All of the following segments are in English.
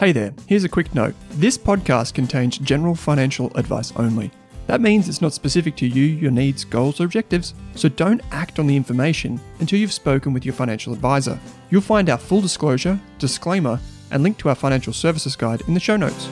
Hey there, here's a quick note. This podcast contains general financial advice only. That means it's not specific to you, your needs, goals, or objectives, so don't act on the information until you've spoken with your financial advisor. You'll find our full disclosure, disclaimer, and link to our financial services guide in the show notes.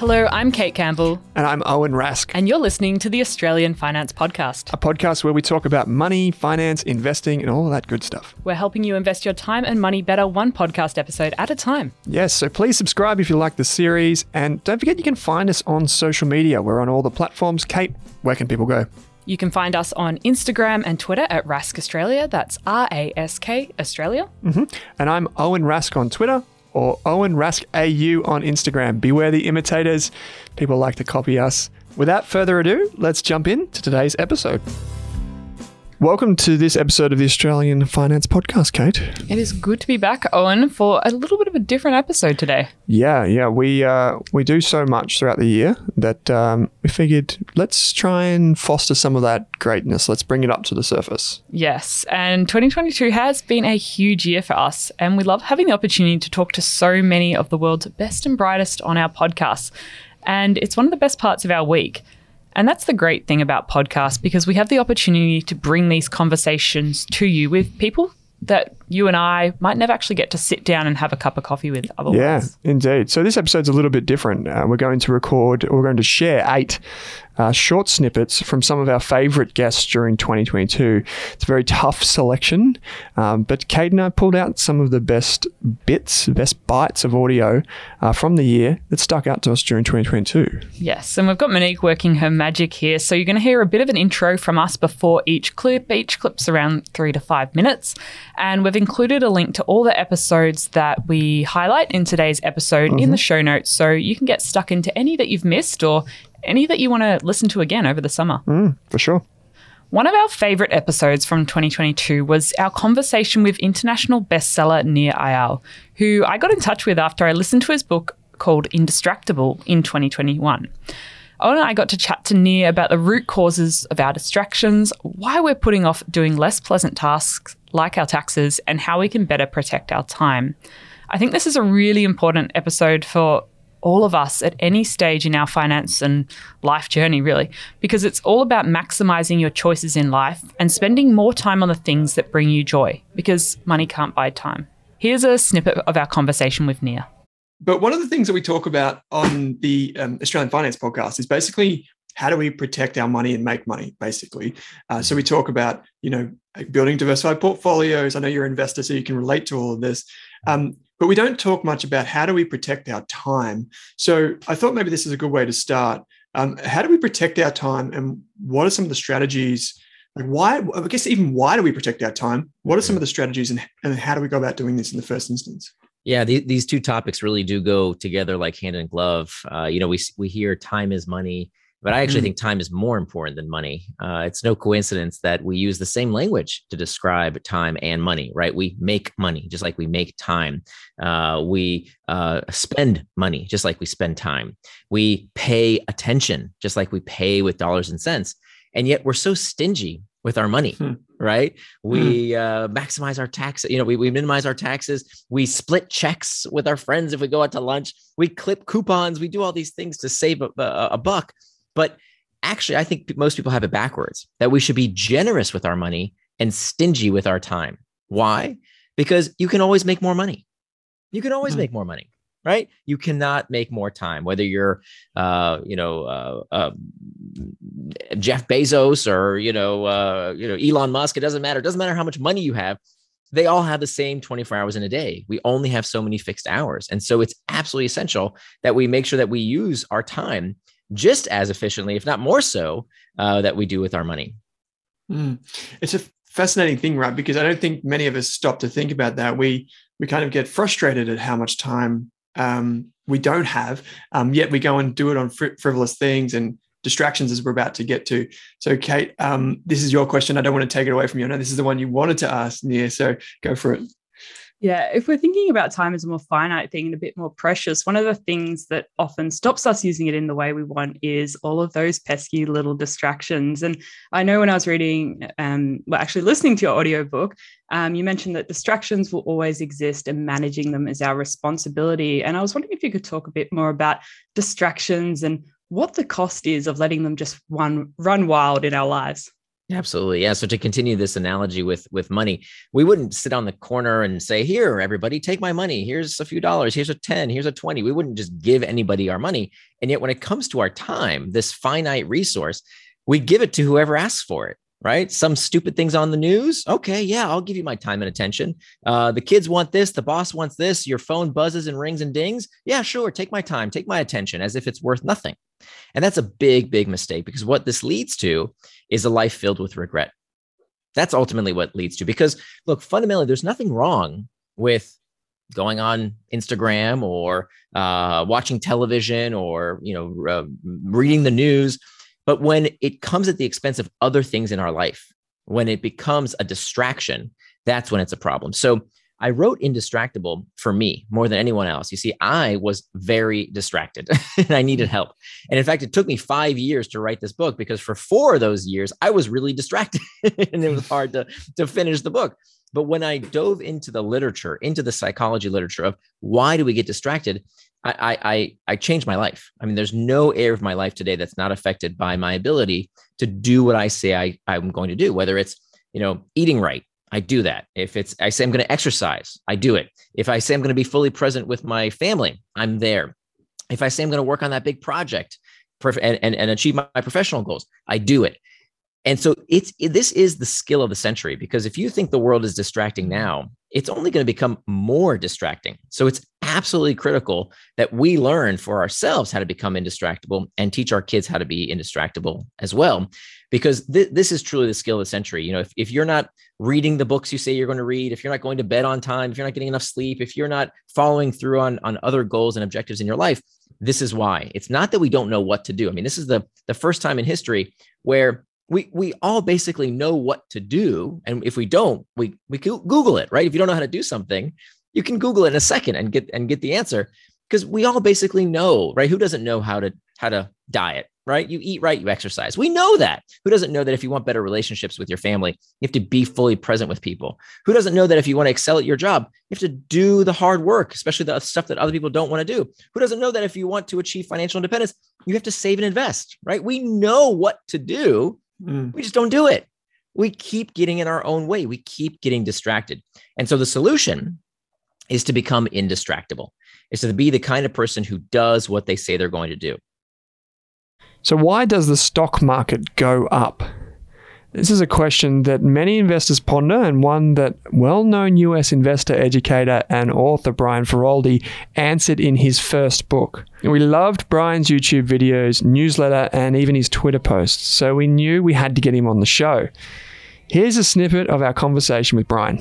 Hello, I'm Kate Campbell, And I'm Owen Rask, and you're listening to the Australian Finance Podcast. a podcast where we talk about money, finance, investing, and all that good stuff. We're helping you invest your time and money better one podcast episode at a time. Yes, so please subscribe if you like the series. And don't forget you can find us on social media. We're on all the platforms. Kate, where can people go? You can find us on Instagram and Twitter at Rask Australia. That's R A S K Australia. Mm-hmm. And I'm Owen Rask on Twitter or Owen Rask AU on Instagram. Beware the imitators. People like to copy us. Without further ado, let's jump in to today's episode. Welcome to this episode of the Australian Finance Podcast, Kate. It is good to be back, Owen, for a little bit of a different episode today. Yeah, yeah, we uh, we do so much throughout the year that um, we figured let's try and foster some of that greatness. Let's bring it up to the surface. Yes, and 2022 has been a huge year for us, and we love having the opportunity to talk to so many of the world's best and brightest on our podcast. And it's one of the best parts of our week. And that's the great thing about podcasts because we have the opportunity to bring these conversations to you with people that you and I might never actually get to sit down and have a cup of coffee with otherwise. Yeah, indeed. So this episode's a little bit different. Uh, we're going to record, we're going to share eight uh, short snippets from some of our favorite guests during 2022. It's a very tough selection, um, but Kate and I pulled out some of the best bits, best bites of audio uh, from the year that stuck out to us during 2022. Yes, and we've got Monique working her magic here. So you're going to hear a bit of an intro from us before each clip. Each clip's around three to five minutes. And we've included a link to all the episodes that we highlight in today's episode in the mm-hmm. show notes. So you can get stuck into any that you've missed or any that you want to listen to again over the summer. Mm, for sure. One of our favourite episodes from 2022 was our conversation with international bestseller Nir Eyal, who I got in touch with after I listened to his book called Indistractable in 2021. Owen and I got to chat to Nir about the root causes of our distractions, why we're putting off doing less pleasant tasks like our taxes, and how we can better protect our time. I think this is a really important episode for all of us at any stage in our finance and life journey, really, because it's all about maximizing your choices in life and spending more time on the things that bring you joy, because money can't buy time. Here's a snippet of our conversation with Nir. But one of the things that we talk about on the um, Australian Finance Podcast is basically how do we protect our money and make money, basically. Uh, so we talk about, you know, building diversified portfolios. I know you're an investor, so you can relate to all of this. Um, but we don't talk much about how do we protect our time. So I thought maybe this is a good way to start. Um, how do we protect our time, and what are some of the strategies? Like why? I guess even why do we protect our time? What are some of the strategies, and, and how do we go about doing this in the first instance? Yeah, the, these two topics really do go together like hand in glove. Uh, you know, we we hear time is money, But I actually mm. think time is more important than money. Uh, it's no coincidence that we use the same language to describe time and money, right? We make money just like we make time. Uh, we uh, spend money just like we spend time. We pay attention just like we pay with dollars and cents. And yet we're so stingy with our money, hmm. right? We hmm. uh, maximize our taxes. You know, we, we minimize our taxes. We split checks with our friends if we go out to lunch. We clip coupons. We do all these things to save a, a, a buck. But actually, I think most people have it backwards that we should be generous with our money and stingy with our time. Why? Because you can always make more money. You can always mm-hmm. make more money, right? You cannot make more time, whether you're, uh, you know, uh, uh, Jeff Bezos or you know, uh, you know, Elon Musk. It doesn't matter. It doesn't matter how much money you have. They all have the same 24 hours in a day. We only have so many fixed hours, and so it's absolutely essential that we make sure that we use our time just as efficiently, if not more so, uh, that we do with our money. Mm. It's a fascinating thing, right? Because I don't think many of us stop to think about that. We we kind of get frustrated at how much time um, we don't have, um, yet we go and do it on fr- frivolous things and distractions as we're about to get to. So, Kate, um, this is your question. I don't want to take it away from you. I know this is the one you wanted to ask, Nir. So, go for it. Yeah, if we're thinking about time as a more finite thing and a bit more precious, one of the things that often stops us using it in the way we want is all of those pesky little distractions. And I know when I was reading, um, well, actually listening to your audiobook, um, you mentioned that distractions will always exist and managing them is our responsibility. And I was wondering if you could talk a bit more about distractions and what the cost is of letting them just run, run wild in our lives. Absolutely. Yeah. So to continue this analogy with with money, we wouldn't sit on the corner and say, "Here, everybody, take my money. Here's a few dollars. Here's a 10, here's a 20." We wouldn't just give anybody our money. And yet when it comes to our time, this finite resource, we give it to whoever asks for it right? Some stupid things on the news. Okay, yeah, I'll give you my time and attention. Uh, the kids want this, the boss wants this, your phone buzzes and rings and dings. Yeah, sure, take my time, take my attention as if it's worth nothing. And that's a big, big mistake because what this leads to is a life filled with regret. That's ultimately what leads to. Because look, fundamentally, there's nothing wrong with going on Instagram or uh, watching television or you know uh, reading the news. But when it comes at the expense of other things in our life, when it becomes a distraction, that's when it's a problem. So I wrote Indistractable for me more than anyone else. You see, I was very distracted and I needed hmm. help. And in fact, it took me five years to write this book because for four of those years, I was really distracted and it was hard to, to finish the book. But when I dove into the literature, into the psychology literature of why do we get distracted, I, I, I changed my life. I mean, there's no area of my life today that's not affected by my ability to do what I say I, I'm going to do, whether it's, you know, eating right, I do that. If it's I say I'm going to exercise, I do it. If I say I'm going to be fully present with my family, I'm there. If I say I'm going to work on that big project and, and, and achieve my, my professional goals, I do it. And so it's it, this is the skill of the century because if you think the world is distracting now, it's only going to become more distracting. So it's absolutely critical that we learn for ourselves how to become indistractable and teach our kids how to be indistractable as well. Because th- this is truly the skill of the century. You know if, if you're not reading the books you say you're going to read if you're not going to bed on time if you're not getting enough sleep if you're not following through on on other goals and objectives in your life this is why. It's not that we don't know what to do. I mean this is the the first time in history where we we all basically know what to do and if we don't we we google it right? If you don't know how to do something you can google it in a second and get and get the answer because we all basically know right? Who doesn't know how to how to diet right? You eat right you exercise. We know that. Who doesn't know that if you want better relationships with your family you have to be fully present with people? Who doesn't know that if you want to excel at your job you have to do the hard work especially the stuff that other people don't want to do? Who doesn't know that if you want to achieve financial independence you have to save and invest right? We know what to do Mm. We just don't do it. We keep getting in our own way. We keep getting distracted. And so the solution is to become indistractable, is to be the kind of person who does what they say they're going to do. So, why does the stock market go up? This is a question that many investors ponder and one that well known US investor, educator, and author Brian Feroldi answered in his first book. We loved Brian's YouTube videos, newsletter, and even his Twitter posts, so we knew we had to get him on the show. Here's a snippet of our conversation with Brian.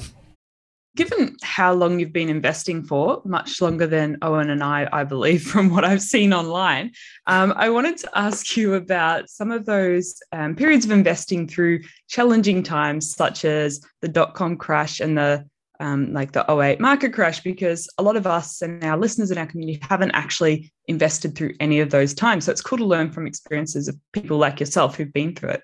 Given how long you've been investing for, much longer than Owen and I, I believe, from what I've seen online, um, I wanted to ask you about some of those um, periods of investing through challenging times, such as the dot com crash and the um, like the 08 market crash, because a lot of us and our listeners in our community haven't actually invested through any of those times. So it's cool to learn from experiences of people like yourself who've been through it.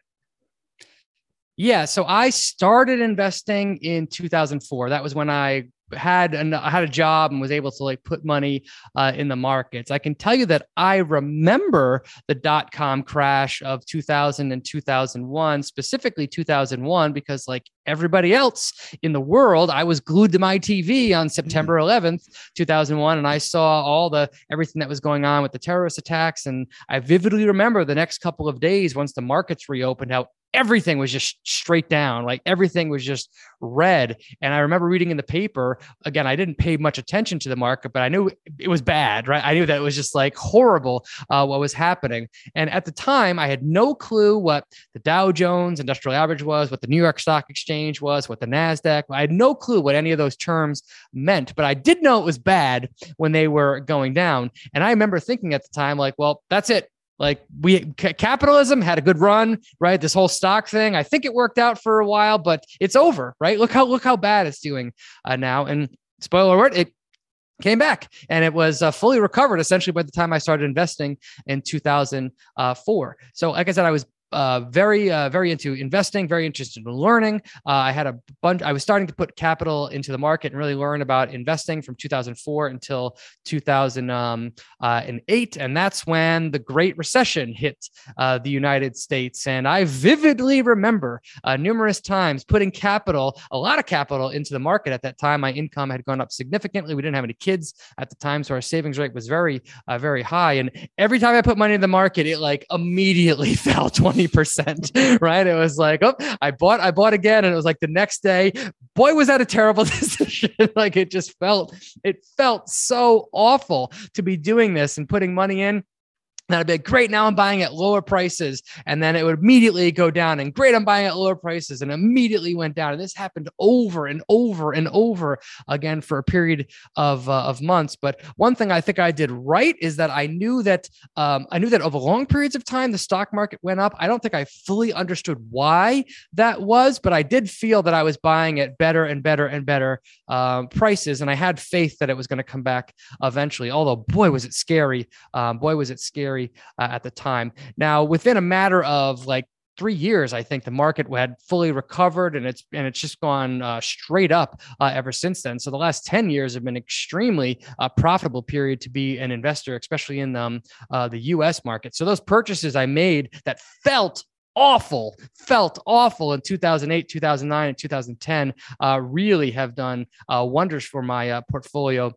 Yeah, so I started investing in 2004. That was when I had an, I had a job and was able to like put money uh, in the markets. I can tell you that I remember the dot com crash of 2000 and 2001, specifically 2001, because like everybody else in the world, I was glued to my TV on September 11th, 2001, and I saw all the everything that was going on with the terrorist attacks. And I vividly remember the next couple of days once the markets reopened, how everything was just straight down like everything was just red. And i remember reading in the paper again i didn't pay much attention to the market but i knew it was bad right? I knew that it was just like horrible uh, what was happening. And at the time i had no clue what the dow jones industrial average was what the new york stock exchange was what the nasdaq i had no clue what any of those terms meant but i did know it was bad when they were going down. And i remember thinking at the time like well that's it like we capitalism had a good run, right? This whole stock thing, I think it worked out for a while, but it's over, right? Look how look how bad it's doing uh, now. And spoiler alert, it came back and it was uh, fully recovered essentially by the time I started investing in 2004. So, like I said, I was uh, very, uh, very into investing, very interested in learning. Uh, I had a bunch, I was starting to put capital into the market and really learn about investing from 2004 until 2008. Um, uh, and that's when the Great Recession hit uh, the United States. And I vividly remember numerous times putting capital, a lot of capital into the market at that time. My income had gone up significantly. We didn't have any kids at the time. So our savings rate was very, very high. And every time I put money in the market, it like immediately fell 20 20%, right? It was like, oh, I bought, I bought again. And it was like the next day, boy, was that a terrible decision. like it just felt, it felt so awful to be doing this and putting money in That'd be like, great. Now I'm buying at lower prices. And then it would immediately go down. And great, I'm buying at lower prices. And immediately went down. And this happened over and over and over again for a period of, uh, of months. But one thing I think I did right is that I knew that um, I knew that over long periods of time, the stock market went up. I don't think I fully understood why that was, but I did feel that I was buying at better and better and better um, prices. And I had faith that it was going to come back eventually. Although, boy, was it scary. Um, boy, was it scary uh, at the time. Now, within a matter of like three years, I think the market had fully recovered, and it's and it's just gone uh, straight up uh, ever since then. So the last ten years have been extremely uh, profitable period to be an investor, especially in um, uh, the U.S. market. So those purchases I made that felt awful, felt awful in 2008, 2009, and 2010 uh, really have done uh, wonders for my portfolio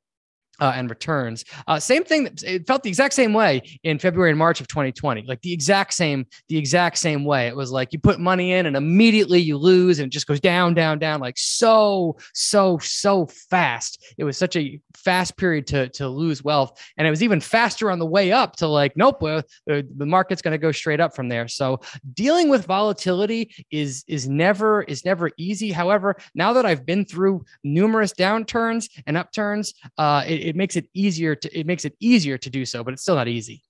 uh, and returns. Uh, same thing. It felt the exact same way in February and March of 2020. Like the exact same, the exact same way. It was like you put money in and immediately you lose, and it just goes down, down, down, like so, so, so fast. It was such a fast period to to lose wealth, and it was even faster on the way up to like, nope, well, the, the market's going to go straight up from there. So dealing with volatility is is never is never easy. However, now that I've been through numerous downturns and upturns, uh, it, it makes it easier to it makes it easier to do so, but it's still not easy.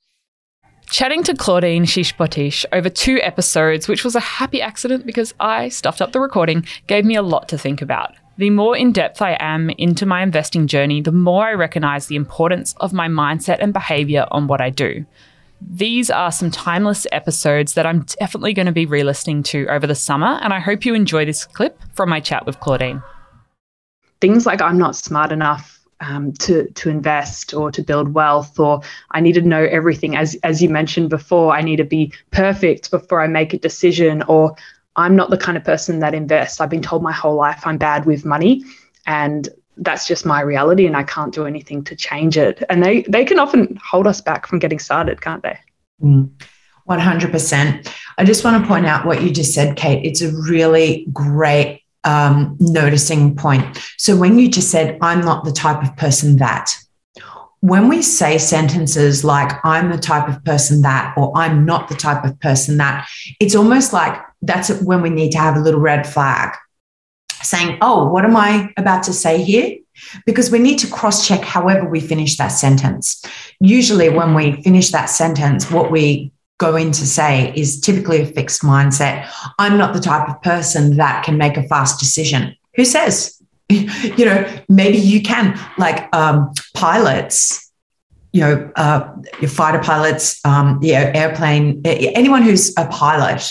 Chatting to Claudine Shishpotish over two episodes, which was a happy accident because I stuffed up the recording, gave me a lot to think about. The more in depth I am into my investing journey, the more I recognize the importance of my mindset and behavior on what I do. These are some timeless episodes that I'm definitely going to be re listening to over the summer, and I hope you enjoy this clip from my chat with Claudine. Things like I'm not smart enough um, to to invest or to build wealth or I need to know everything as as you mentioned before I need to be perfect before I make a decision or I'm not the kind of person that invests I've been told my whole life I'm bad with money and that's just my reality and I can't do anything to change it and they they can often hold us back from getting started can't they mm. 100%. I just want to point out what you just said, Kate. It's a really great um, noticing point. So when you just said, I'm not the type of person that, when we say sentences like, I'm the type of person that, or I'm not the type of person that, it's almost like that's when we need to have a little red flag. saying, Oh, what am I about to say here? Because we need to cross check however we finish that sentence. Usually, when we finish that sentence, what we go in to say is typically a fixed mindset. I'm not the type of person that can make a fast decision. Who says? you know, maybe you can, like um, pilots, you know, uh, your fighter pilots, um, yeah, airplane, anyone who's a pilot,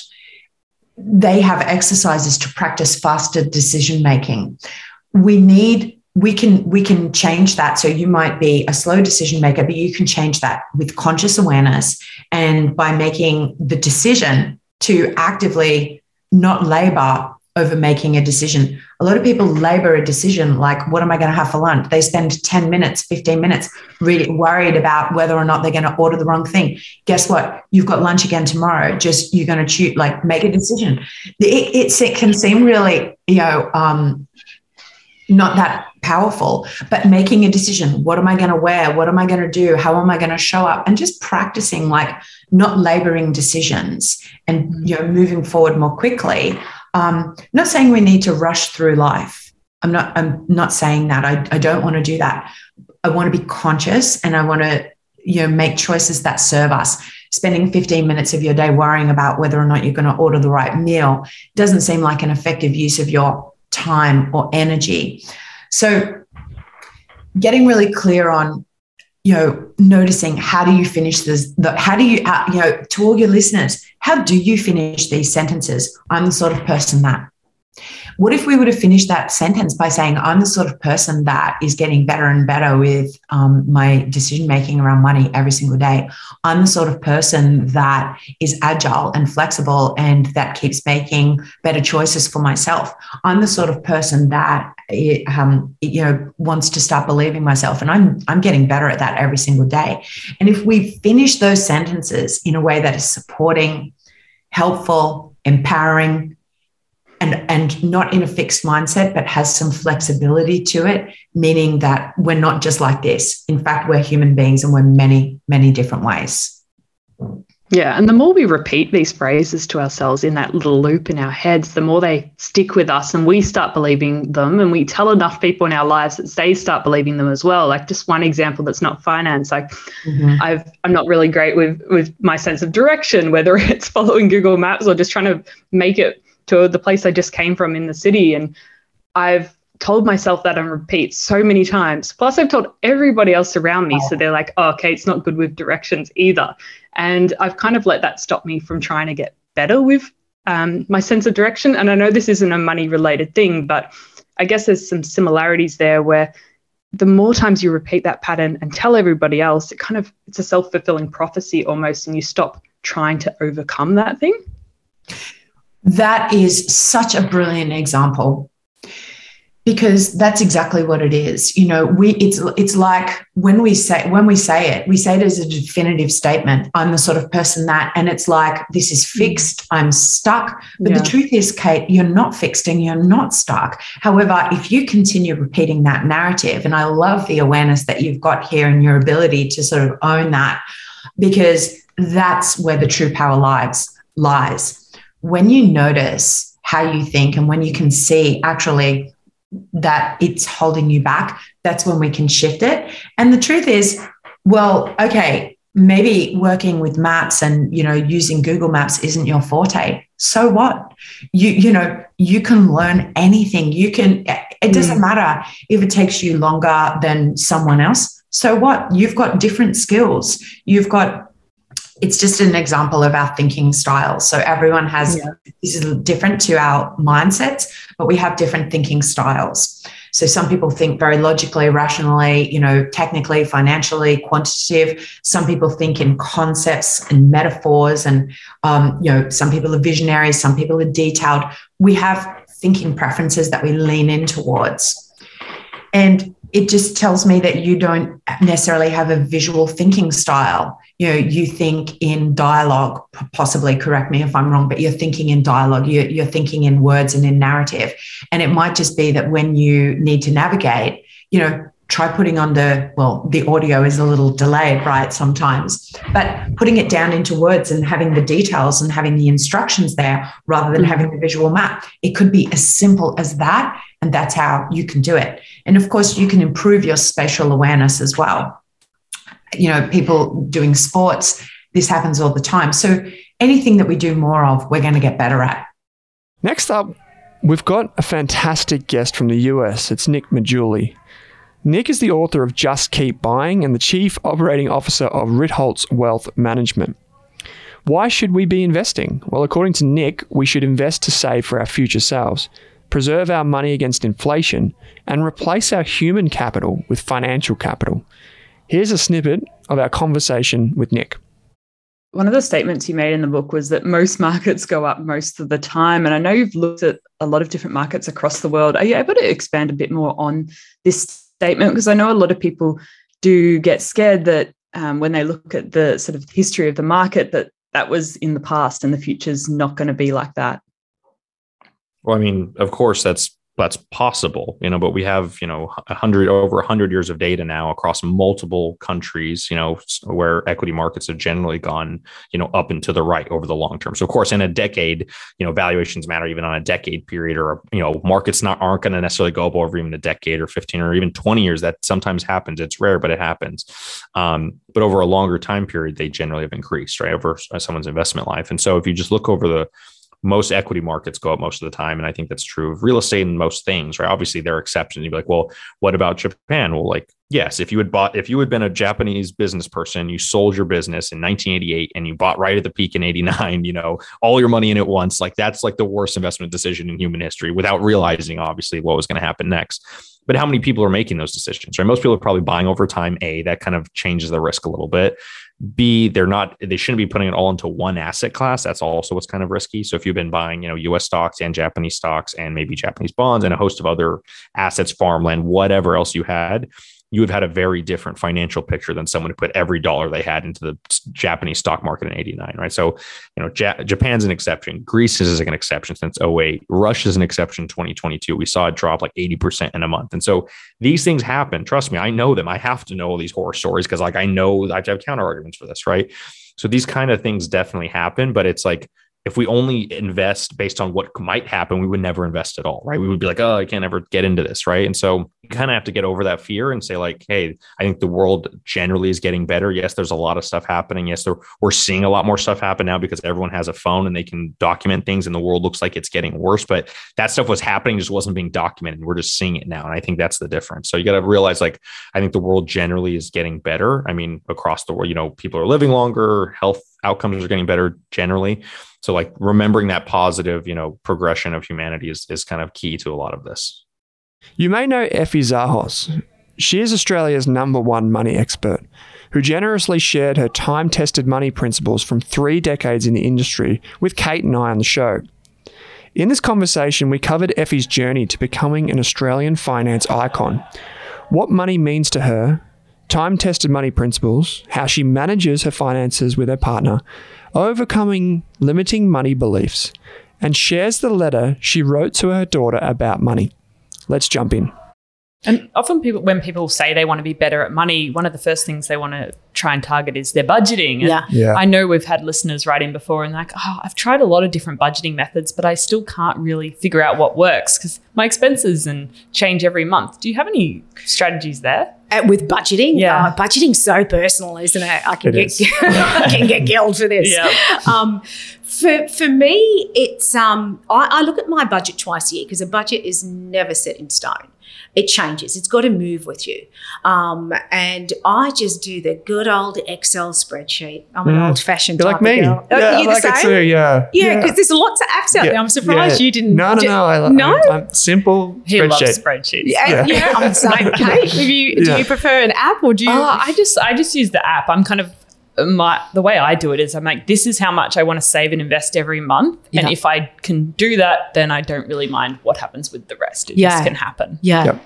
they have exercises to practice faster decision making. We need we can we can change that so you might be a slow decision maker but you can change that with conscious awareness and by making the decision to actively not labor over making a decision. A lot of people labor a decision like, what am I going to have for lunch? They spend 10 minutes, 15 minutes really worried about whether or not they're going to order the wrong thing. Guess what? You've got lunch again tomorrow. Just you're going to choose, like make a decision. It, it can seem really, you know, um, not that powerful, but making a decision. What am I going to wear? What am I going to do? How am I going to show up? And just practicing like not laboring decisions and, you know, moving forward more quickly um, not saying we need to rush through life. I'm not. I'm not saying that. I, I don't want to do that. I want to be conscious, and I want to, you know, make choices that serve us. Spending 15 minutes of your day worrying about whether or not you're going to order the right meal doesn't seem like an effective use of your time or energy. So, getting really clear on you know noticing how do you finish this the, how do you uh, you know to all your listeners how do you finish these sentences i'm the sort of person that what if we would have finished that sentence by saying, I'm the sort of person that is getting better and better with um, my decision making around money every single day? I'm the sort of person that is agile and flexible and that keeps making better choices for myself. I'm the sort of person that um, you know wants to start believing myself and I'm I'm getting better at that every single day. And if we finish those sentences in a way that is supporting, helpful, empowering, and and not in a fixed mindset but has some flexibility to it meaning that we're not just like this. In fact we're human beings and we're many many different ways. Yeah and the more we repeat these phrases to ourselves in that little loop in our heads the more they stick with us and we start believing them and we tell enough people in our lives that they start believing them as well. Like just one example that's not finance. Like mm-hmm. i've i'm not really great with with my sense of direction whether it's following google maps or just trying to make it to the place I just came from in the city. And I've told myself that on repeat so many times. Plus, I've told everybody else around me. So they're like, oh, okay, it's not good with directions either. And I've kind of let that stop me from trying to get better with um, my sense of direction. And I know this isn't a money related thing, but I guess there's some similarities there where the more times you repeat that pattern and tell everybody else, it kind of it's a self-fulfilling prophecy almost, and you stop trying to overcome that thing. That is such a brilliant example because that's exactly what it is. You know we it's it's like when we say when we say it we say it as a definitive statement. I'm the sort of person that and it's like this is hmm. fixed. I'm stuck. But yeah. the truth is kate you're not fixed and you're not stuck. However if you continue repeating that narrative and i love the awareness that you've got here and your ability to sort of own that because that's where the true power lies lies when you notice how you think and when you can see actually that it's holding you back, that's when we can shift it. And the truth is, well, okay, maybe working with maps and you know using Google Maps isn't your forte. So what? You you know you can learn anything. You can. It doesn't mm. matter if it takes you longer than someone else. So what? You've got different skills. You've got it's just an example of our thinking style. So everyone has yeah. this is different to our mindsets, but we have different thinking styles. So some people think very logically, rationally, you know, technically, financially, quantitative. Some people think in concepts and metaphors, and um, you know, some people are visionaries, some people are detailed. We have thinking preferences that we lean in towards. And it just tells me that you don't necessarily have a visual thinking style. You know you think in dialogue possibly correct me if i'm wrong but you're thinking in dialogue you're, you're thinking in words and in narrative. And it might just be that when you need to navigate you know try putting on the well the audio is a little delayed right sometimes but putting it down into words and having the details and having the instructions there rather than mm-hmm. having the visual map. It could be as simple as that and that's how you can do it and of course you can improve your spatial awareness as well you know people doing sports this happens all the time so anything that we do more of we're going to get better at Next up, we've got a fantastic guest from the US. It's Nick Maggiulli. Nick is the author of Just Keep Buying and the Chief Operating Officer of Ritholtz Wealth Management. Why should we be investing? Well, according to Nick, we should invest to save for our future selves, preserve our money against inflation, and replace our human capital with financial capital. Here's a snippet of our conversation with Nick. One of the statements you made in the book was that most markets go up most of the time. And I know you've looked at a lot of different markets across the world. Are you able to expand a bit more on this statement? Because I know a lot of people do get scared that um, when they look at the sort of history of the market, that that was in the past and the future's not going to be like that. Well, I mean, of course, that's that's possible, you know, but we have, you know, a hundred over a hundred years of data now across multiple countries, you know, where equity markets have generally gone, you know, up and to the right over the long term. So of course, in a decade, you know, valuations matter even on a decade period or, you know, markets not aren't going to necessarily go up over even a decade or 15 or even 20 years. That sometimes happens. It's rare, but it happens. Um, but over a longer time period, they generally have increased, right? Over someone's investment life. And so if you just look over the most equity markets go up most of the time. And I think that's true of real estate and most things, right? Obviously, there are exceptions. You'd be like, well, what about Japan? Well, like, yes, if you had bought, if you had been a Japanese business person, you sold your business in 1988 and you bought right at the peak in 89, you know, all your money in at once, like that's like the worst investment decision in human history without realizing, obviously, what was going to happen next but how many people are making those decisions right most people are probably buying over time a that kind of changes the risk a little bit B, they're not, they shouldn't be putting it all into one asset class. That's also what's kind of risky. So if you've been buying, you know, US stocks and Japanese stocks and maybe Japanese bonds and a host of other assets, farmland, whatever else you had, you have had a very different financial picture than someone who put every dollar they had into the Japanese stock market in 89, right? So, you know, ja- Japan's an exception. Greece is an exception since 08. Russia's an exception 2022. We saw it drop like 80% in a month. And so these things happen. Trust me, I know them. I have to know all these horror stories because like I know I have counter arguments for this, right? So these kind of things definitely happen, but it's like if we only invest based on what might happen, we would never invest at all, right? We would be like, oh, I can't ever get into this, right? And so you kind of have to get over that fear and say, like, hey, I think the world generally is getting better. Yes, there's a lot of stuff happening. Yes, we're seeing a lot more stuff happen now because everyone has a phone and they can document things, and the world looks like it's getting worse. But that stuff was happening, just wasn't being documented. We're just seeing it now, and I think that's the difference. So you got to realize, like, I think the world generally is getting better. I mean, across the world, you know, people are living longer, health outcomes are getting better generally. So like remembering that positive, you know, progression of humanity is, is kind of key to a lot of this. You may know Effie Zahos. She is Australia's number one money expert who generously shared her time tested money principles from three decades in the industry with Kate and I on the show. In this conversation, we covered Effie's journey to becoming an Australian finance icon, what money means to her, time tested money principles, how she manages her finances with her partner, overcoming limiting money beliefs, and shares the letter she wrote to her daughter about money. Let's jump in. And often people when people say they want to be better at money, one of the first things they want to try and target is their budgeting. And Yeah. Yeah. I know we've had listeners write in before and like, oh, I've tried a lot of different budgeting methods, but I still can't really figure out what works because my expenses and change every month. Do you have any strategies there? Uh, with budgeting, Yeah. uh, budgeting's so personal, isn't it? I can It get I can get killed for this. Yeah. Um, for for me, it's um, I, I look at my budget twice a year because a budget is never set in stone. It changes. It's got to move with you. Um, and I just do the good old Excel spreadsheet. I'm an Mm. old fashioned You're type like me. of girl. Yeah, I you're like the it same? too. Yeah. Yeah, because there's lots of apps out Yeah. there. I'm surprised Yeah. you didn't. No, no, do- no. I, no? I, I'm simple He spreadsheet. loves spreadsheets. Yeah, Yeah. yeah, I'm the same. Kate, do you, do Yeah. you prefer an app or do you? Oh, I just I just use the app. I'm kind of my the way I do it is I'm like, this is how much I want to save and invest every month. Yeah. And if I can do that, then I don't really mind what happens with the rest. It Yeah. just can happen. Yeah. Yep.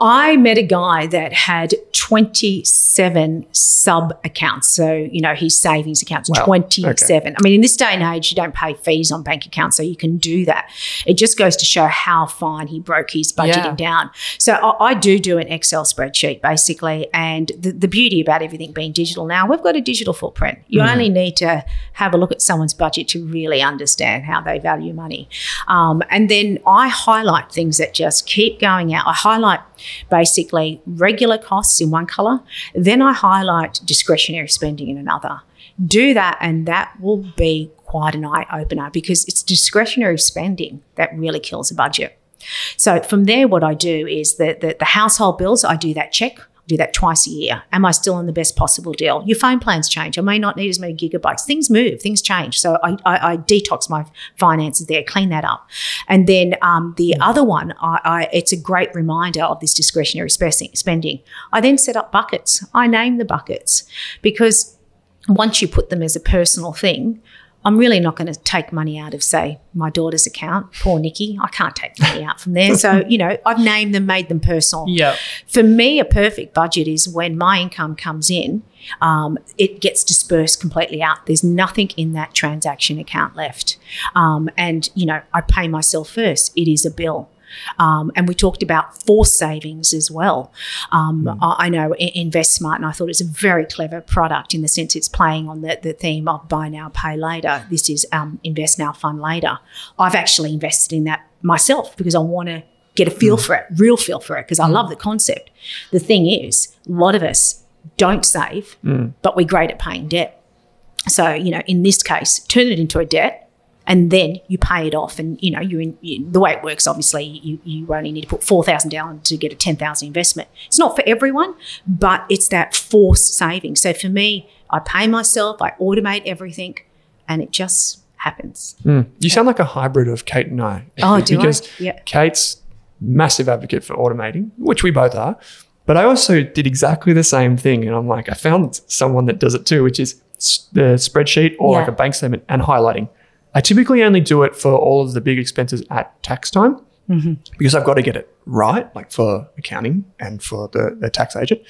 I met a guy that had 27 sub accounts. So, you know, his savings accounts, Wow. 27. I mean, in this day and age, you don't pay fees on bank accounts, so you can do that. It just goes to show how fine he broke his budgeting Yeah. down. So I, I do do an Excel spreadsheet basically. And the, the beauty about everything being digital now, we've got a digital footprint. You only need to have a look at someone's budget to really understand how they value money. Um, and then I highlight things that just keep going out. I highlight basically regular costs in one color, then I highlight discretionary spending in another. Do that, and that will be quite an eye opener because it's discretionary spending that really kills a budget. So from there, what I do is that the, the household bills, I do that check. Do that twice a year. Am I still on the best possible deal? Your phone plans change. I may not need as many gigabytes. Things move, things change. So I, I, I detox my finances there, clean that up. And then um, the other one, I, I, it's a great reminder of this discretionary spending. I then set up buckets. I name the buckets because once you put them as a personal thing, I'm really not going to take money out of, say, my daughter's account. Poor Nikki, I can't take money out from there. So, you know, I've named them, made them personal. Yeah. For me, a perfect budget is when my income comes in, um, it gets dispersed completely out. There's nothing in that transaction account left. Um, and, you know, I pay myself first. It is a bill. Um, and we talked about force savings as well. Um, I, I know I- InvestSmart, and I thought it's a very clever product in the sense it's playing on the, the theme of buy now, pay later. This is um, invest now, fund later. I've actually invested in that myself because I want to get a feel for it, real feel for it, because I love the concept. The thing is, a lot of us don't save, but we're great at paying debt. So, you know, in this case, turn it into a debt and then you pay it off. And, you know, you're in, you, the way it works, obviously, you, you only need to put 4000 down to get a 10000 investment. It's not for everyone, but it's that forced saving. So for me, I pay myself, I automate everything, and it just happens. Hmm. You sound like a hybrid of Kate and I. Oh, do I? because Yeah. Kate's massive advocate for automating, which we both are. But I also did exactly the same thing. And I'm like, I found someone that does it too, which is the spreadsheet or like a bank statement and highlighting. I typically only do it for all of the big expenses at tax time mm-hmm. because I've got to get it right, like for accounting and for the, the tax agent.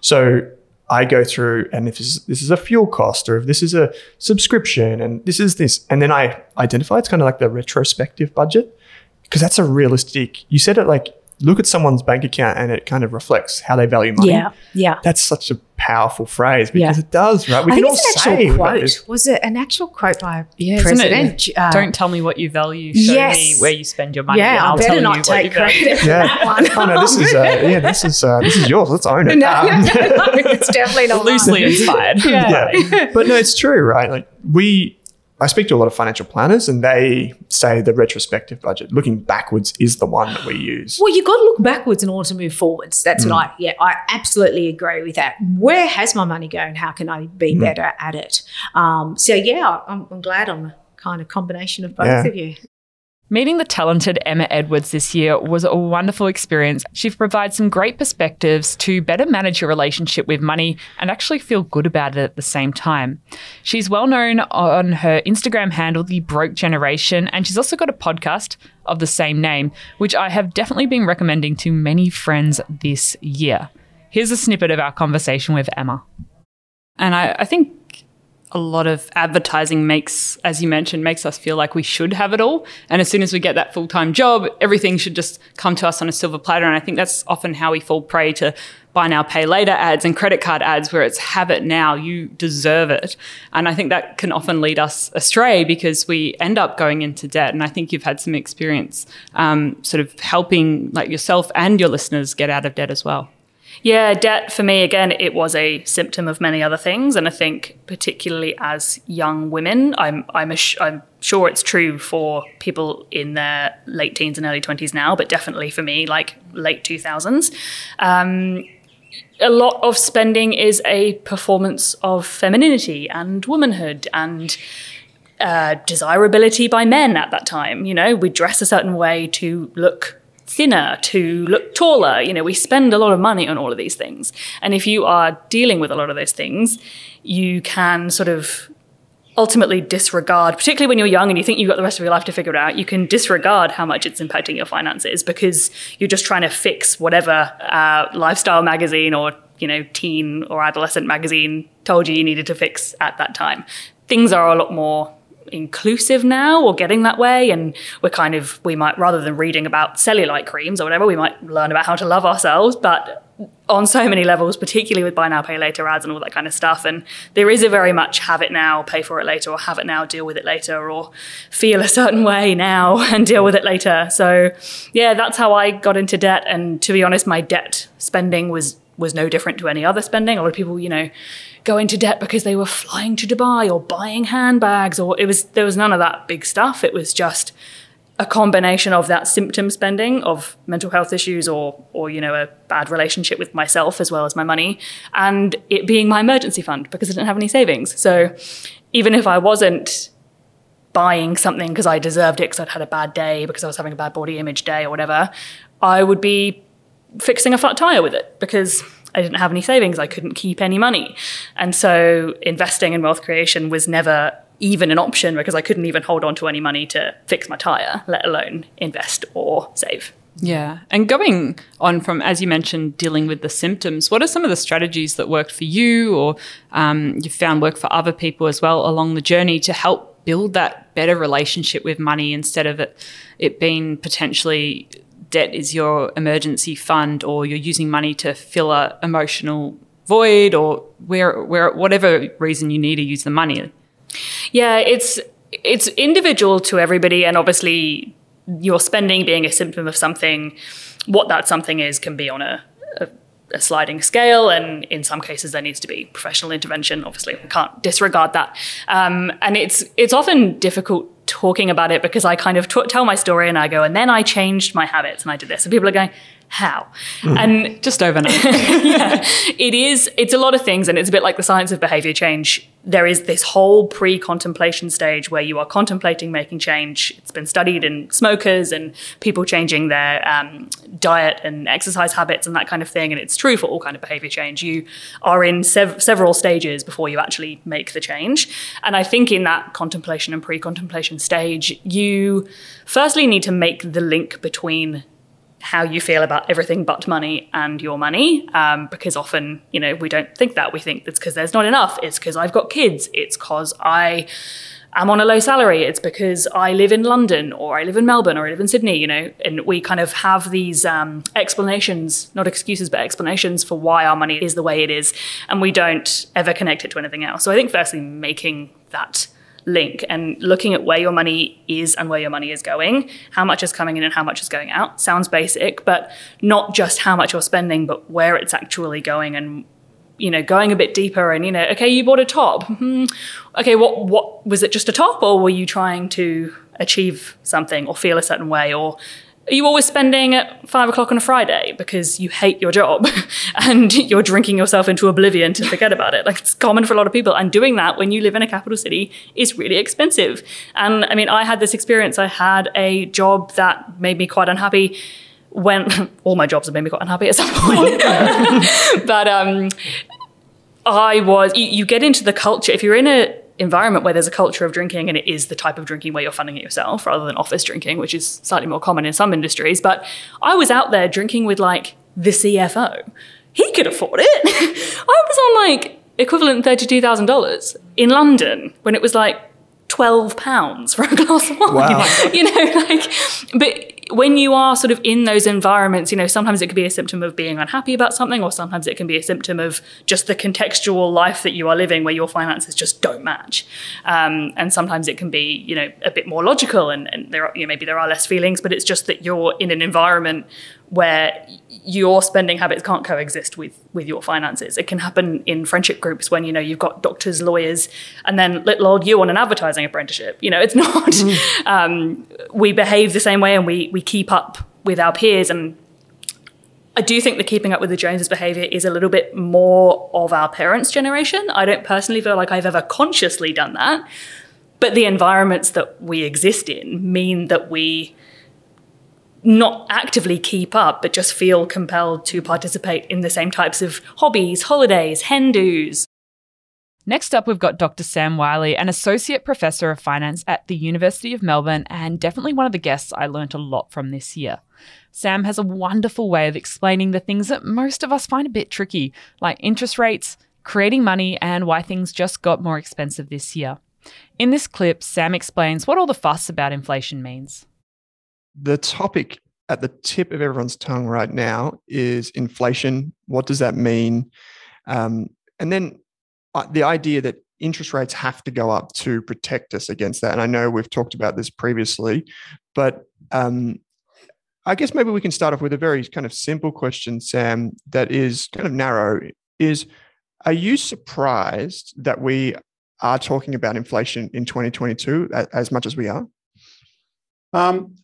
So I go through, and if this is, this is a fuel cost, or if this is a subscription, and this is this, and then I identify it's kind of like the retrospective budget because that's a realistic. You said it like look at someone's bank account and it kind of reflects how they value money. Yeah. Yeah. That's such a powerful phrase because Yeah. it does, right? We I can think all it's an say actual quote. it's- Was it an actual quote by Yeah, isn't it? President? Uh, Don't tell me what you value. Show Yes. me where you spend your money. yeah, and I I'll better tell you not what take you credit for Yeah. that one. Oh no, this is uh, yeah, this is uh, this is yours. Let's own it. no, Um, no, no, it's definitely not Loosely mine. inspired. yeah. but no, it's true, right? Like we, I speak to a lot of financial planners, and they say the retrospective budget, looking backwards, is the one that we use. Well, you've got to look backwards in order to move forwards. That's what I, yeah, I absolutely agree with that. Where has my money gone? How can I be better at it? Um, so, yeah, I'm, I'm glad I'm a kind of combination of both Yeah. of you. Meeting the talented Emma Edwards this year was a wonderful experience. She provides some great perspectives to better manage your relationship with money and actually feel good about it at the same time. She's well known on her Instagram handle, The Broke Generation, and she's also got a podcast of the same name, which I have definitely been recommending to many friends this year. Here's a snippet of our conversation with Emma. And I, I think a lot of advertising makes, as you mentioned, makes us feel like we should have it all. And as soon as we get that full time job, everything should just come to us on a silver platter. And I think that's often how we fall prey to buy now, pay later ads and credit card ads, where it's have it now, you deserve it. And I think that can often lead us astray because we end up going into debt. And I think you've had some experience um, sort of helping like yourself and your listeners get out of debt as well. Yeah, debt for me, again, it was a symptom of many other things. And I think, particularly as young women, I'm, I'm, ass- I'm sure it's true for people in their late teens and early 20s now, but definitely for me, like late 2000s. Um, a lot of spending is a performance of femininity and womanhood and uh, desirability by men at that time. You know, we dress a certain way to look thinner, to look taller. You know, we spend a lot of money on all of these things. And if you are dealing with a lot of those things, you can sort of ultimately disregard, particularly when you're young and you think you've got the rest of your life to figure it out, you can disregard how much it's impacting your finances because you're just trying to fix whatever uh, lifestyle magazine or you know teen or adolescent magazine told you you needed to fix at that time. Things are a lot more inclusive now or getting that way. And we're kind of we might rather than reading about cellulite creams or whatever we might learn about how to love ourselves but on so many levels particularly with buy now pay later ads and all that kind of stuff. And there is a very much have it now pay for it later or have it now deal with it later or feel a certain way now and deal with it later. So yeah that's how I got into debt. And to be honest my debt spending was was no different to any other spending. A lot of people you know go into debt because they were flying to Dubai or buying handbags or it was there was none of that big stuff. It was just a combination of that symptom spending of mental health issues or or you know a bad relationship with myself as well as my money and it being my emergency fund because I didn't have any savings. So even if I wasn't buying something because I deserved it because I'd had a bad day because I was having a bad body image day or whatever, I would be fixing a flat tire with it because I didn't have any savings. I couldn't keep any money. And so investing in wealth creation was never even an option because I couldn't even hold on to any money to fix my tire, let alone invest or save. Yeah. And going on from, as you mentioned, dealing with the symptoms, what are some of the strategies that worked for you or um, you found work for other people as well along the journey to help build that better relationship with money instead of it, it being potentially debt is your emergency fund or you're using money to fill a emotional void or where where whatever reason you need to use the money. Yeah it's it's individual to everybody and obviously your spending being a symptom of something what that something is can be on a, a, a sliding scale and in some cases there needs to be professional intervention obviously we can't disregard that. Um, and it's it's often difficult talking about it because I kind of t- tell my story and I go, and then I changed my habits and I did this. And people are going, how? Mm. And just overnight. yeah, it is. It's a lot of things, and it's a bit like the science of behavior change. There is this whole pre-contemplation stage where you are contemplating making change. It's been studied in smokers and people changing their um, diet and exercise habits and that kind of thing, and it's true for all kind of behavior change. You are in sev- several stages before you actually make the change, and I think in that contemplation and pre-contemplation stage, you firstly need to make the link between how you feel about everything but money and your money um, because often you know we don't think that. We think it's because there's not enough it's because i've got kids it's because i am on a low salary it's because i live in london or i live in melbourne or i live in sydney you know and we kind of have these um, explanations not excuses but explanations for why our money is the way it is and we don't ever connect it to anything else. So i think firstly making that link and looking at where your money is and where your money is going, how much is coming in and how much is going out. Sounds basic, but not just how much you're spending, but where it's actually going and you know going a bit deeper and you know okay you bought a top hmm. okay what what was it just a top or were you trying to achieve something or feel a certain way or are you always spending at five o'clock on a Friday because you hate your job and you're drinking yourself into oblivion to forget about it? Like it's common for a lot of people. And doing that when you live in a capital city is really expensive. And I mean, I had this experience. I had a job that made me quite unhappy when all my jobs have made me quite unhappy at some point. but um, I was, you, you get into the culture. If you're in a environment where there's a culture of drinking and it is the type of drinking where you're funding it yourself rather than office drinking, which is slightly more common in some industries. But I was out there drinking with like the CFO. He could afford it. I was on like equivalent $32,000 in London when it was like 12 pounds for a glass of wine. Wow. You know, like, but when you are sort of in those environments, you know, sometimes it could be a symptom of being unhappy about something, or sometimes it can be a symptom of just the contextual life that you are living where your finances just don't match. Um, and sometimes it can be, you know, a bit more logical and, and there are, you know, maybe there are less feelings, but it's just that you're in an environment where your spending habits can't coexist with with your finances. It can happen in friendship groups when you know you've got doctors, lawyers, and then little old you on an advertising apprenticeship. You know, it's not. Mm. Um, we behave the same way, and we we keep up with our peers. And I do think the keeping up with the Joneses behavior is a little bit more of our parents' generation. I don't personally feel like I've ever consciously done that, but the environments that we exist in mean that we not actively keep up, but just feel compelled to participate in the same types of hobbies, holidays, hen dos. Next up, we've got Dr. Sam Wylie, an associate professor of finance at the University of Melbourne, and definitely one of the guests I learnt a lot from this year. Sam has a wonderful way of explaining the things that most of us find a bit tricky, like interest rates, creating money, and why things just got more expensive this year. In this clip, Sam explains what all the fuss about inflation means. The topic at the tip of everyone's tongue right now is inflation. What does that mean? Um, and then uh, the idea that interest rates have to go up to protect us against that. And I know we've talked about this previously, but um, I guess maybe we can start off with a very kind of simple question, Sam, that is kind of narrow. Is are you surprised that we are talking about inflation in 2022 as much as we are? Um,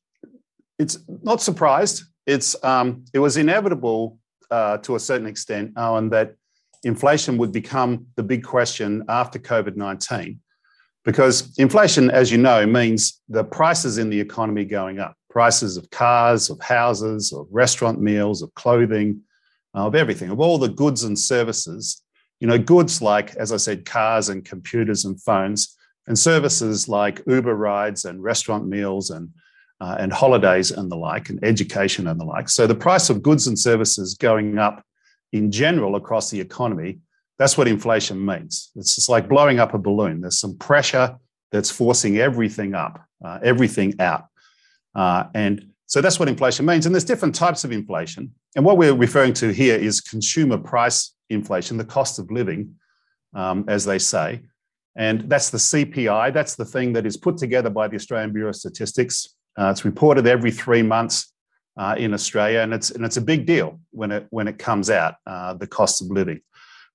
it's not surprised. It's um, it was inevitable uh, to a certain extent, Owen, that inflation would become the big question after COVID 19. Because inflation, as you know, means the prices in the economy going up prices of cars, of houses, of restaurant meals, of clothing, of everything, of all the goods and services. You know, goods like, as I said, cars and computers and phones, and services like Uber rides and restaurant meals and uh, and holidays and the like, and education and the like. So the price of goods and services going up in general across the economy, that's what inflation means. It's just like blowing up a balloon. There's some pressure that's forcing everything up, uh, everything out. Uh, and so that's what inflation means. And there's different types of inflation. And what we're referring to here is consumer price inflation, the cost of living, um, as they say. And that's the CPI. That's the thing that is put together by the Australian Bureau of Statistics. Uh, it's reported every three months uh, in Australia, and it's and it's a big deal when it when it comes out uh, the cost of living,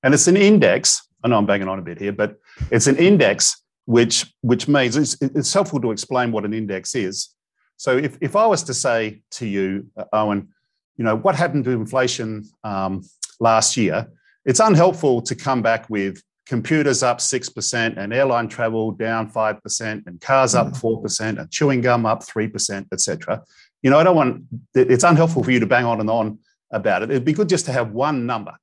and it's an index. I know I'm banging on a bit here, but it's an index which which means it's, it's helpful to explain what an index is. So if if I was to say to you, uh, Owen, you know what happened to inflation um, last year, it's unhelpful to come back with computers up 6% and airline travel down 5% and cars up 4% mm. and chewing gum up 3% etc you know, I don't want, it's unhelpful for you to bang on and on about it. It'd be good just to have one number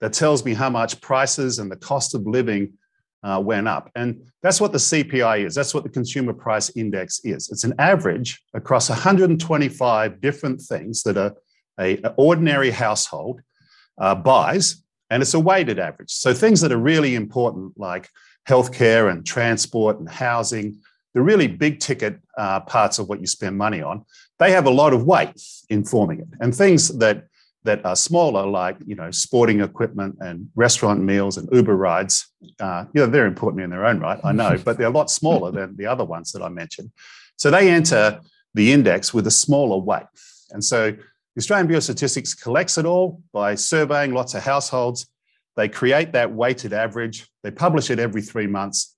that tells me how much prices and the cost of living uh, went up. And that's what the CPI is. That's what the Consumer Price Index is. It's an average across 125 different things that a, a, a ordinary household uh, buys, and it's a weighted average. So things that are really important, like healthcare and transport and housing, the really big ticket uh, parts of what you spend money on, they have a lot of weight in forming it. And things that that are smaller, like you know, sporting equipment and restaurant meals and Uber rides, uh, you know, they're important in their own right, I know, but they're a lot smaller than the other ones that I mentioned. So they enter the index with a smaller weight. And so the Australian Bureau of Statistics collects it all by surveying lots of households. They create that weighted average. They publish it every three months.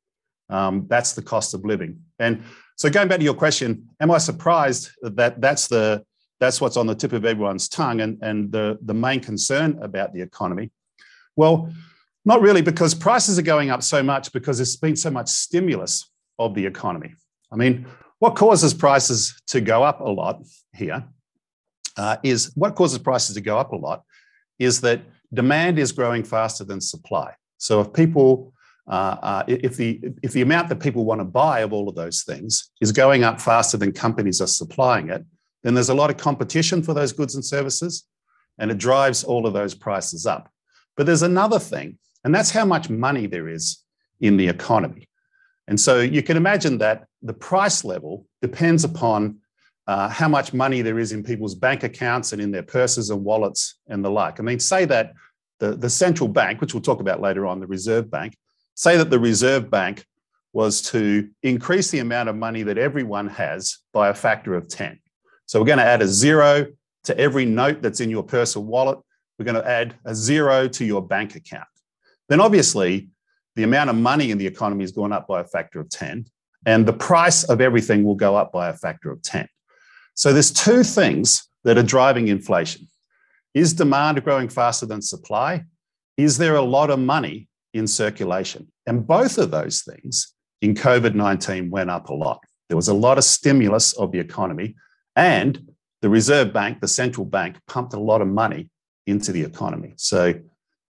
Um, that's the cost of living. And so going back to your question, am I surprised that that's the that's what's on the tip of everyone's tongue and, and the, the main concern about the economy? Well, not really, because prices are going up so much because there's been so much stimulus of the economy. I mean, what causes prices to go up a lot here uh, is what causes prices to go up a lot is that demand is growing faster than supply. So if people uh, uh, if the if the amount that people want to buy of all of those things is going up faster than companies are supplying it, then there's a lot of competition for those goods and services, and it drives all of those prices up. But there's another thing, and that's how much money there is in the economy. And so you can imagine that the price level depends upon uh, how much money there is in people's bank accounts and in their purses and wallets and the like. I mean, say that the, the central bank, which we'll talk about later on, the Reserve Bank, say that the Reserve Bank was to increase the amount of money that everyone has by a factor of 10. So we're going to add a zero to every note that's in your purse or wallet. We're going to add a zero to your bank account. Then obviously, the amount of money in the economy has gone up by a factor of 10, and the price of everything will go up by a factor of 10. So there's two things that are driving inflation. Is demand growing faster than supply? Is there a lot of money in circulation. And both of those things in COVID 19 went up a lot. There was a lot of stimulus of the economy, and the Reserve Bank, the central bank, pumped a lot of money into the economy. So,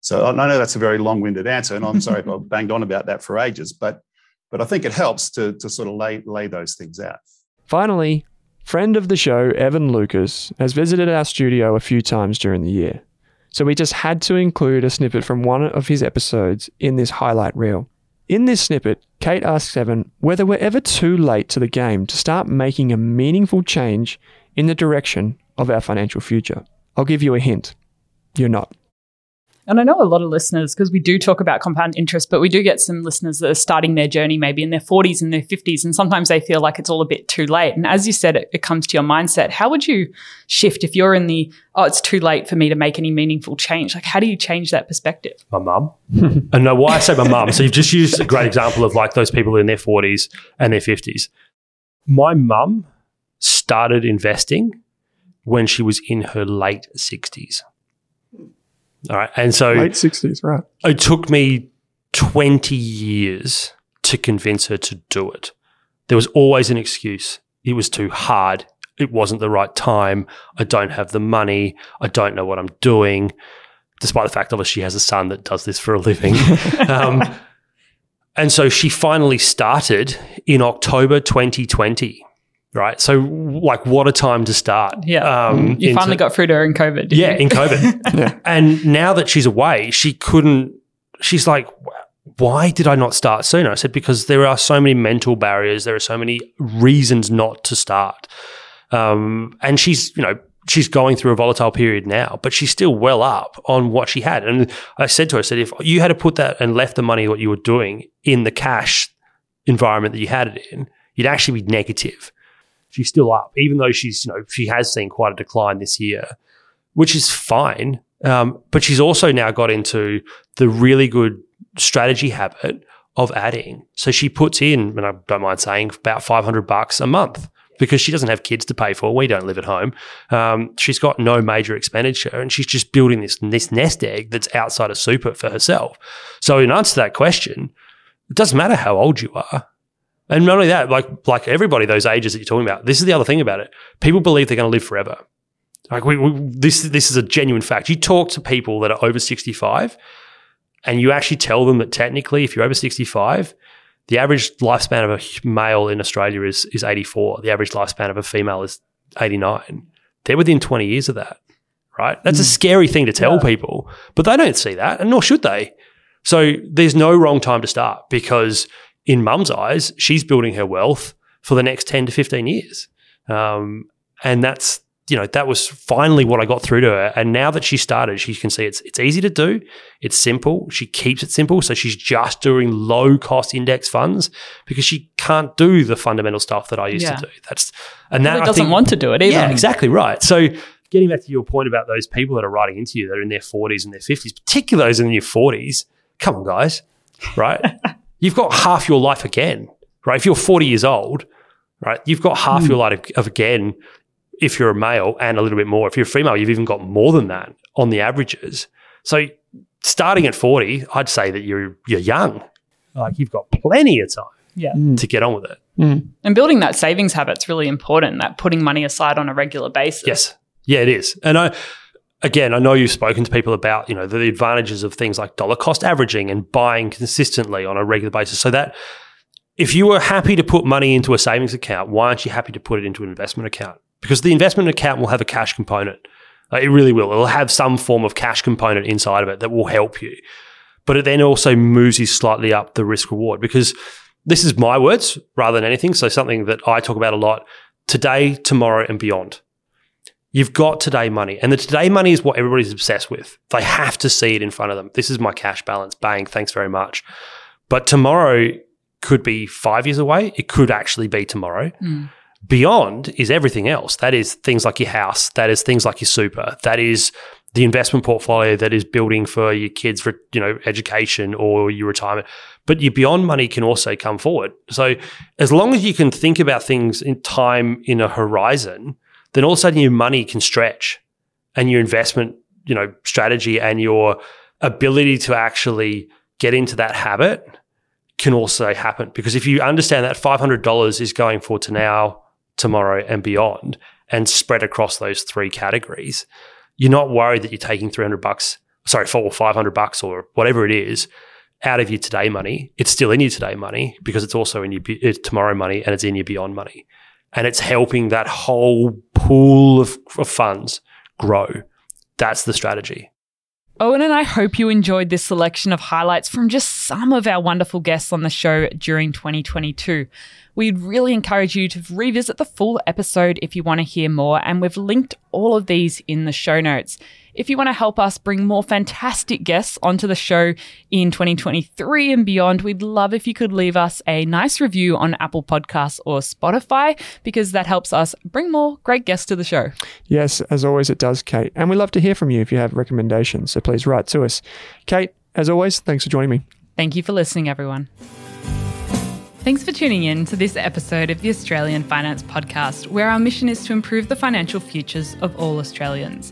so oh, I know that's a very long-winded answer, and I'm sorry if I've banged on about that for ages, but but I think it helps to to sort of lay lay those things out. Finally, friend of the show, Evan Lucas, has visited our studio a few times during the year. So we just had to include a snippet from one of his episodes in this highlight reel. In this snippet, Kate asks Evan whether we're ever too late to the game to start making a meaningful change in the direction of our financial future. I'll give you a hint. You're not. And I know a lot of listeners, because we do talk about compound interest, but we do get some listeners that are starting their journey maybe in their 40s and their 50s, and sometimes they feel like it's all a bit too late. And as you said, it, it comes to your mindset. How would you shift if you're in the, oh, it's too late for me to make any meaningful change? Like, how do you change that perspective? My mum. and no, why I say my mum. So you've just used a great example of like those people in their 40s and their 50s. My mum started investing when she was in her late 60s. All right. And so Late 60s, right. it took me 20 years to convince her to do it. There was always an excuse. It was too hard. It wasn't the right time. I don't have the money. I don't know what I'm doing. Despite the fact, obviously, she has a son that does this for a living. um, and so she finally started in October 2020. Right. So, like, what a time to start. Yeah. Um, you into- finally got through to her in COVID. didn't yeah, you? in COVID. Yeah. And now that she's away, she couldn't, she's like, why did I not start sooner? I said, because there are so many mental barriers. There are so many reasons not to start. Um, and she's, you know, she's going through a volatile period now, but she's still well up on what she had. And I said to her, I said, if you had to put that and left the money, what you were doing in the cash environment that you had it in, you'd actually be negative. She's still up, even though she's, you know, she has seen quite a decline this year, which is fine. Um, but she's also now got into the really good strategy habit of adding. So she puts in, and I don't mind saying, about 500 bucks a month because she doesn't have kids to pay for. We don't live at home. Um, she's got no major expenditure and she's just building this, this nest egg that's outside of super for herself. So, in answer to that question, it doesn't matter how old you are. And not only that, like like everybody, those ages that you're talking about, this is the other thing about it. People believe they're going to live forever. Like we, we, this, this is a genuine fact. You talk to people that are over 65, and you actually tell them that technically, if you're over 65, the average lifespan of a male in Australia is is 84. The average lifespan of a female is 89. They're within 20 years of that, right? That's a mm. scary thing to tell people, but they don't see that, and nor should they. So there's no wrong time to start because in mum's eyes, she's building her wealth for the next 10 to 15 years. Um, and that's, you know, that was finally what I got through to her. And now that she started, she can see it's it's easy to do. It's simple. She keeps it simple. So she's just doing low cost index funds because she can't do the fundamental stuff that I used Yeah. to do. That's and that doesn't think- want to do it either. yeah, exactly right. So getting back to your point about those people that are writing into you that are in their 40s and their 50s, particularly those in your 40s, come on, guys, right? you've got half your life again, right? If you're 40 years old, right, you've got half hmm. your life of again if you're a male and a little bit more. If you're a female, you've even got more than that on the averages. So starting at 40, I'd say that you're you're young. Like you've got plenty of time Yeah. Hmm. to get on with it. Hmm. And building that savings habit's really important, that putting money aside on a regular basis. Yes. Yeah, it is. And I again, I know you've spoken to people about, you know, the advantages of things like dollar cost averaging and buying consistently on a regular basis. So that if you were happy to put money into a savings account, why aren't you happy to put it into an investment account? Because the investment account will have a cash component. Uh, it really will. It'll have some form of cash component inside of it that will help you. But it then also moves you slightly up the risk reward because this is my words rather than anything. So something that I talk about a lot today, tomorrow, and beyond. You've got today money, and the today money is what everybody's obsessed with. They have to see it in front of them. This is my cash balance. Bang, thanks very much. But tomorrow could be five years away. It could actually be tomorrow. Hmm. Beyond is everything else. That is things like your house. That is things like your super. That is the investment portfolio that is building for your kids for you know education or your retirement. But your beyond money can also come forward. So as long as you can think about things in time in a horizon, then all of a sudden your money can stretch and your investment, you know, strategy and your ability to actually get into that habit can also happen. Because if you understand that $500 is going for to now, tomorrow, and beyond, and spread across those three categories, you're not worried that you're taking 300 bucks, sorry, four or 500 bucks or whatever it is out of your today money. It's still in your today money because it's also in your tomorrow money and it's in your beyond money. And it's helping that whole pool of, of funds grow. That's the strategy. Owen and I hope you enjoyed this selection of highlights from just some of our wonderful guests on the show during 2022. We'd really encourage you to revisit the full episode if you want to hear more, and we've linked all of these in the show notes. If you want to help us bring more fantastic guests onto the show in 2023 and beyond, we'd love if you could leave us a nice review on Apple Podcasts or Spotify because that helps us bring more great guests to the show. Yes, as always, it does, Kate. And we love to hear from you if you have recommendations. So please write to us. Kate, as always, thanks for joining me. Thank you for listening, everyone. Thanks for tuning in to this episode of the Australian Finance Podcast, where our mission is to improve the financial futures of all Australians.